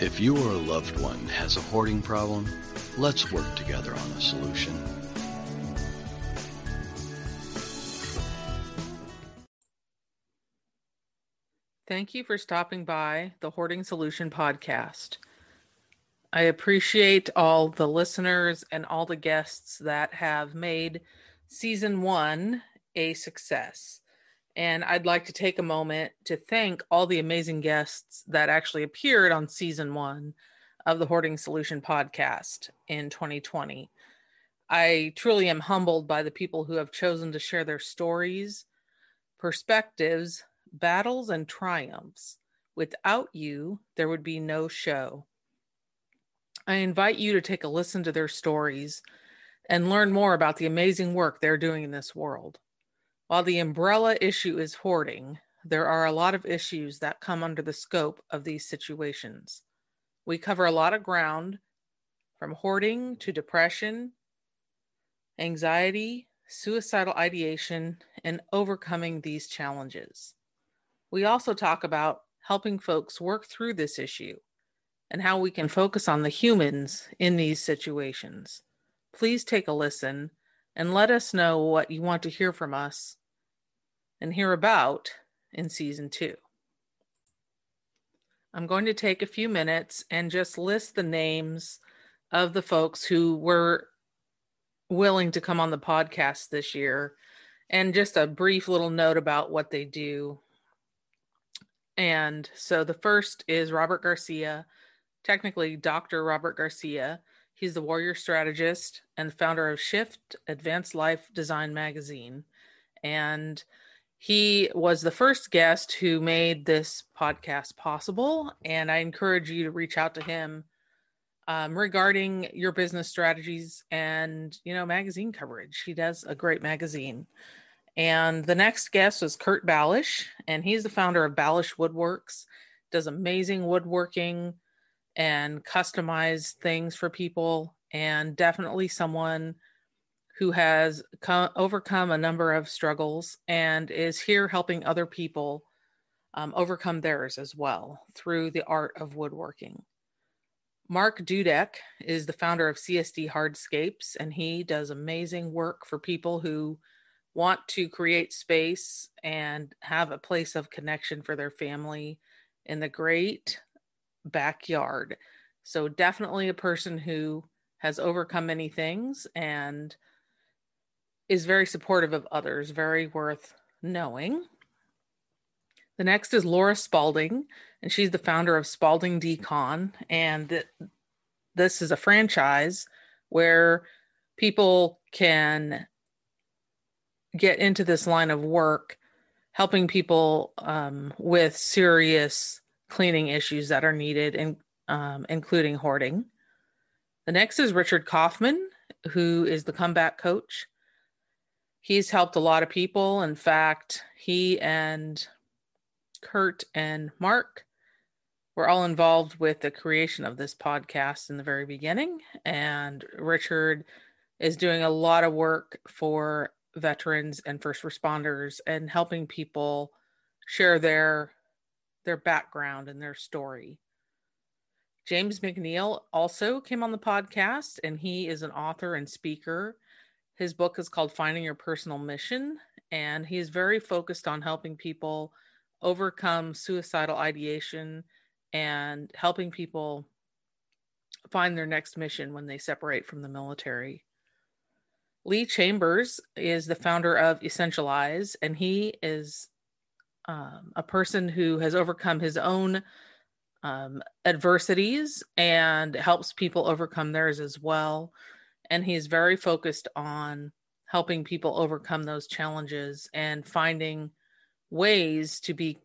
If you or a loved one has a hoarding problem, let's work together on a solution. Thank you for stopping by the Hoarding Solution podcast. I appreciate all the listeners and all the guests that have made season one a success. And I'd like to take a moment to thank all the amazing guests that actually appeared on season one of the Hoarding Solution podcast in 2020. I truly am humbled by the people who have chosen to share their stories, perspectives, battles, and triumphs. Without you, there would be no show. I invite you to take a listen to their stories and learn more about the amazing work they're doing in this world. While the umbrella issue is hoarding, there are a lot of issues that come under the scope of these situations. We cover a lot of ground from hoarding to depression, anxiety, suicidal ideation, and overcoming these challenges. We also talk about helping folks work through this issue and how we can focus on the humans in these situations. Please take a listen and let us know what you want to hear from us and hear about in season two. I'm going to take a few minutes and just list the names of the folks who were willing to come on the podcast this year and just a brief little note about what they do. And so the first is Robert Garcia, technically Dr. Robert Garcia. He's the warrior strategist and founder of Shift Advanced Life Design magazine. And he was the first guest who made this podcast possible. And I encourage you to reach out to him um, regarding your business strategies and, you know, magazine coverage. He does a great magazine. And the next guest was Kurt Ballash, and he's the founder of Ballash Woodworks, does amazing woodworking and customize things for people and definitely someone who has come, overcome a number of struggles and is here helping other people um, overcome theirs as well through the art of woodworking. Mark Dudek is the founder of CSD Hardscapes, and he does amazing work for people who want to create space and have a place of connection for their family in the great backyard. So, definitely a person who has overcome many things and is very supportive of others, very worth knowing. The next is Laura Spaulding, and she's the founder of Spaulding Decon. And this is a franchise where people can get into this line of work helping people um, with serious cleaning issues that are needed, in, um, including hoarding. The next is Richard Kaufman, who is the comeback coach. He's helped a lot of people. In fact, he and Kurt and Mark were all involved with the creation of this podcast in the very beginning. And Richard is doing a lot of work for veterans and first responders and helping people share their their background and their story. James McNeil also came on the podcast, and he is an author and speaker. His book is called Finding Your Personal Mission, and he is very focused on helping people overcome suicidal ideation and helping people find their next mission when they separate from the military. Lee Chambers is the founder of Essentialise, and he is um, a person who has overcome his own um, adversities and helps people overcome theirs as well. And he's very focused on helping people overcome those challenges and finding ways to be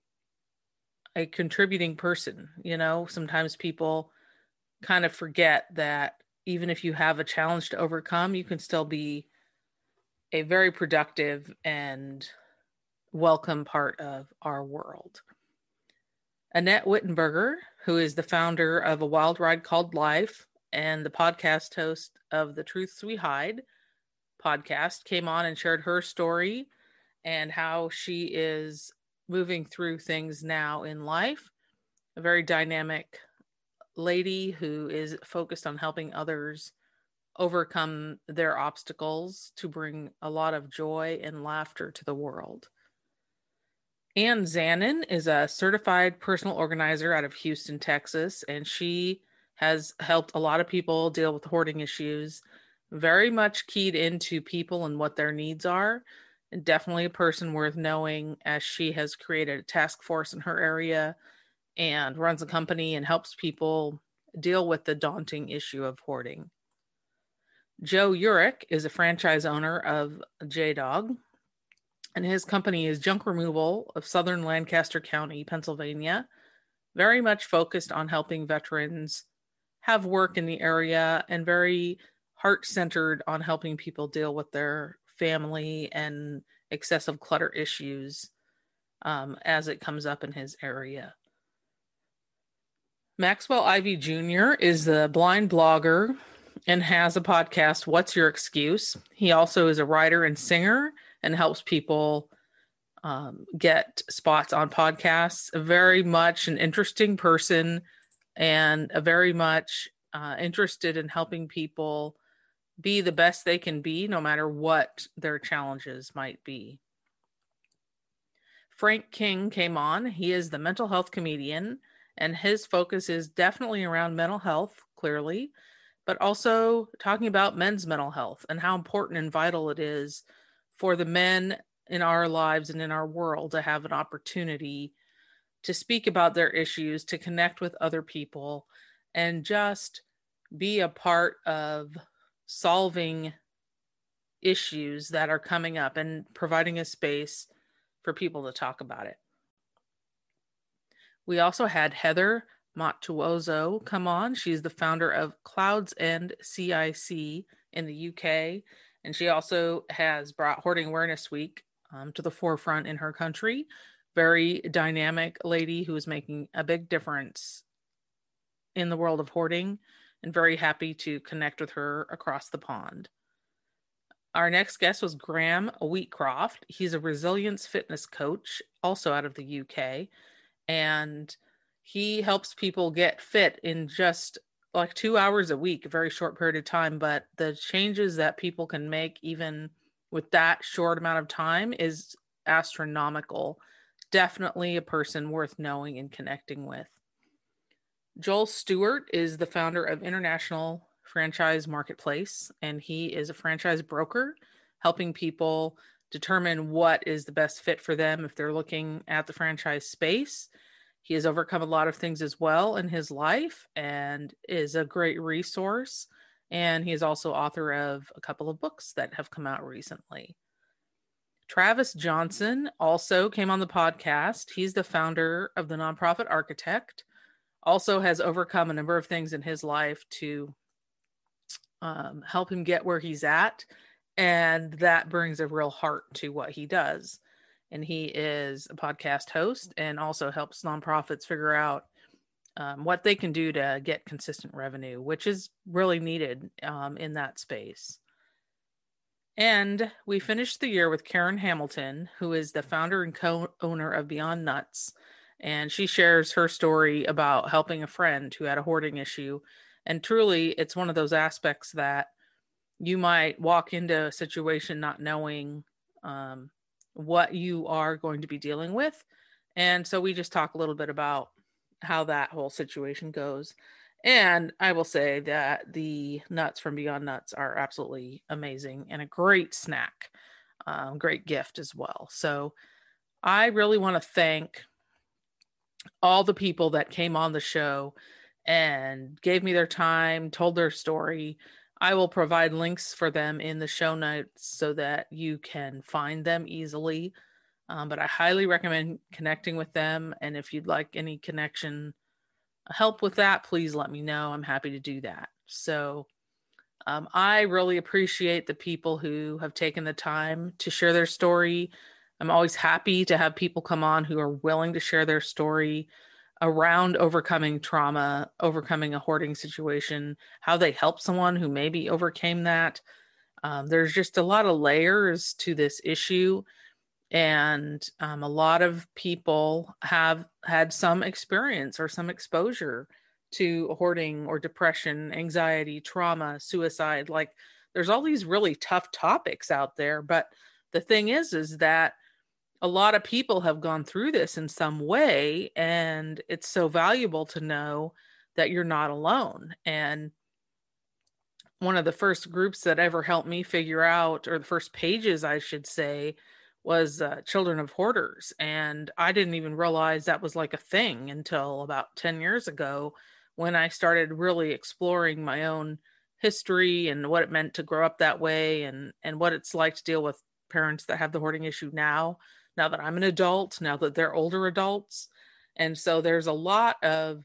a contributing person. You know, sometimes people kind of forget that even if you have a challenge to overcome, you can still be a very productive and welcome part of our world. Annette Whittenberger, who is the founder of A Wild Ride Called Life and the podcast host of The Truths We Hide podcast, came on and shared her story and how she is moving through things now in life. A very dynamic lady who is focused on helping others overcome their obstacles to bring a lot of joy and laughter to the world. Ann Zanon is a certified personal organizer out of Houston, Texas, and she has helped a lot of people deal with hoarding issues, very much keyed into people and what their needs are. And definitely a person worth knowing as she has created a task force in her area and runs a company and helps people deal with the daunting issue of hoarding. Joe Yurick is a franchise owner of JDog, and his company is Junk Removal of Southern Lancaster County, Pennsylvania, very much focused on helping veterans have work in the area and very heart centered on helping people deal with their family and excessive clutter issues um, as it comes up in his area. Maxwell Ivey Jr. is the blind blogger and has a podcast, What's Your Excuse? He also is a writer and singer and helps people um, get spots on podcasts. A Very much an interesting person and a very much uh, interested in helping people be the best they can be, no matter what their challenges might be. Frank King came on. He is the mental health comedian, and his focus is definitely around mental health, clearly, but also talking about men's mental health and how important and vital it is for the men in our lives and in our world to have an opportunity to speak about their issues, to connect with other people, and just be a part of solving issues that are coming up and providing a space for people to talk about it. We also had Heather Matuozzo come on. She's the founder of Clouds End CIC in the UK, and she also has brought Hoarding Awareness Week um, to the forefront in her country. Very dynamic lady who is making a big difference in the world of hoarding, and very happy to connect with her across the pond. Our next guest was Graham Wheatcroft. He's a resilience fitness coach, also out of the UK, and he helps people get fit in just like two hours a week, a very short period of time. But the changes that people can make, even with that short amount of time, is astronomical. Definitely a person worth knowing and connecting with. Joel Stewart is the founder of International Franchise Marketplace, and he is a franchise broker helping people determine what is the best fit for them if they're looking at the franchise space he has overcome a lot of things as well in his life and is a great resource. And he is also author of a couple of books that have come out recently. Travis Johnson also came on the podcast. He's the founder of the nonprofit Architect, also has overcome a number of things in his life to um, help him get where he's at. And that brings a real heart to what he does and he is a podcast host and also helps nonprofits figure out um, what they can do to get consistent revenue, which is really needed um, in that space. And we finished the year with Karen Hamilton, who is the founder and co owner of Beyond Nuts. And she shares her story about helping a friend who had a hoarding issue. And truly, it's one of those aspects that you might walk into a situation not knowing um, what you are going to be dealing with. And so we just talk a little bit about how that whole situation goes. And I will say that the nuts from Beyond Nuts are absolutely amazing and a great snack, um, great gift as well. So I really want to thank all the people that came on the show and gave me their time, told their story, I will provide links for them in the show notes so that you can find them easily. Um, but I highly recommend connecting with them. And if you'd like any connection help with that, please let me know. I'm happy to do that. So um, I really appreciate the people who have taken the time to share their story. I'm always happy to have people come on who are willing to share their story around overcoming trauma, overcoming a hoarding situation, how they help someone who maybe overcame that. Um, there's just a lot of layers to this issue. And um, a lot of people have had some experience or some exposure to hoarding or depression, anxiety, trauma, suicide. Like there's all these really tough topics out there, but the thing is is that a lot of people have gone through this in some way and it's so valuable to know that you're not alone and one of the first groups that ever helped me figure out or the first pages i should say was uh, children of hoarders and i didn't even realize that was like a thing until about 10 years ago when i started really exploring my own history and what it meant to grow up that way and and what it's like to deal with parents that have the hoarding issue now now that i'm an adult now that they're older adults. And so there's a lot of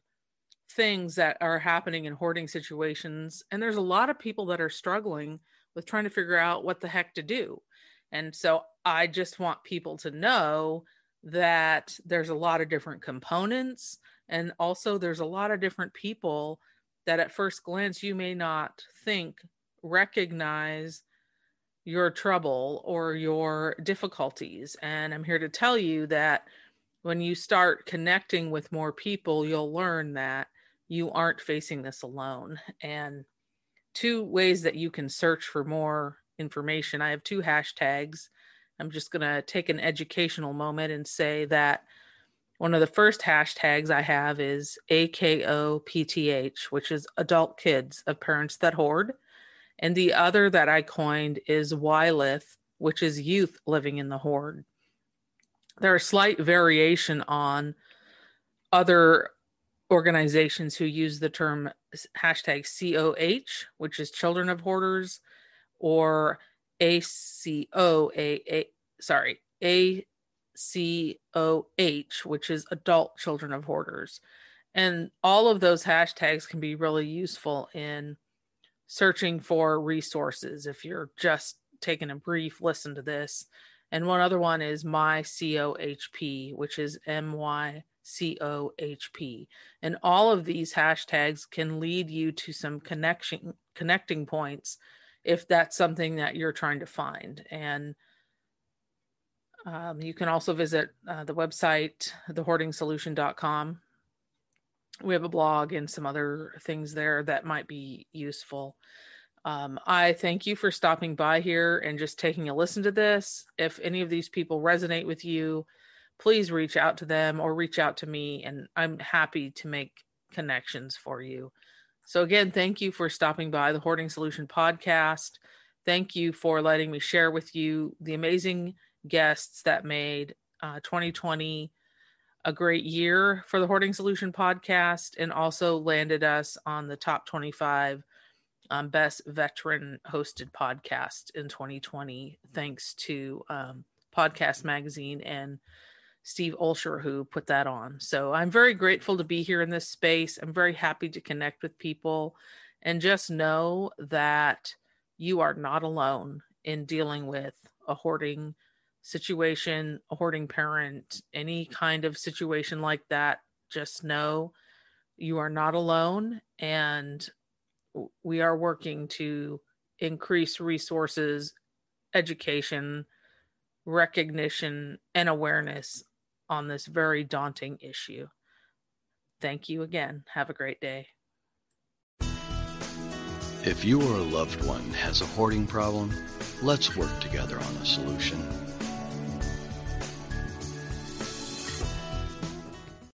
things that are happening in hoarding situations and there's a lot of people that are struggling with trying to figure out what the heck to do. And so i just want people to know that there's a lot of different components and also there's a lot of different people that at first glance you may not think recognize your trouble or your difficulties. And I'm here to tell you that when you start connecting with more people, you'll learn that you aren't facing this alone. And two ways that you can search for more information I have two hashtags. I'm just going to take an educational moment and say that one of the first hashtags I have is AKOPTH, which is adult kids of parents that hoard. And the other that I coined is YLITH, which is youth living in the hoard. There are slight variation on other organizations who use the term hashtag COH, which is children of hoarders, or ACOA, sorry, ACOH, which is adult children of hoarders. And all of those hashtags can be really useful in searching for resources if you're just taking a brief listen to this. And one other one is my COHP, which is M Y C O H P. And all of these hashtags can lead you to some connection connecting points if that's something that you're trying to find. And um, you can also visit uh, the website, thehoardingsolution.com. We have a blog and some other things there that might be useful. Um, I thank you for stopping by here and just taking a listen to this. If any of these people resonate with you, please reach out to them or reach out to me, and I'm happy to make connections for you. So, again, thank you for stopping by the Hoarding Solution podcast. Thank you for letting me share with you the amazing guests that made uh, 2020 a great year for the Hoarding Solution podcast and also landed us on the top 25 um, best veteran hosted podcast in 2020, thanks to um, Podcast Magazine and Steve Olsher, who put that on. So I'm very grateful to be here in this space. I'm very happy to connect with people and just know that you are not alone in dealing with a hoarding situation, a hoarding parent, any kind of situation like that, just know you are not alone and we are working to increase resources, education, recognition, and awareness on this very daunting issue. Thank you again. Have a great day. If you or a loved one has a hoarding problem, let's work together on a solution.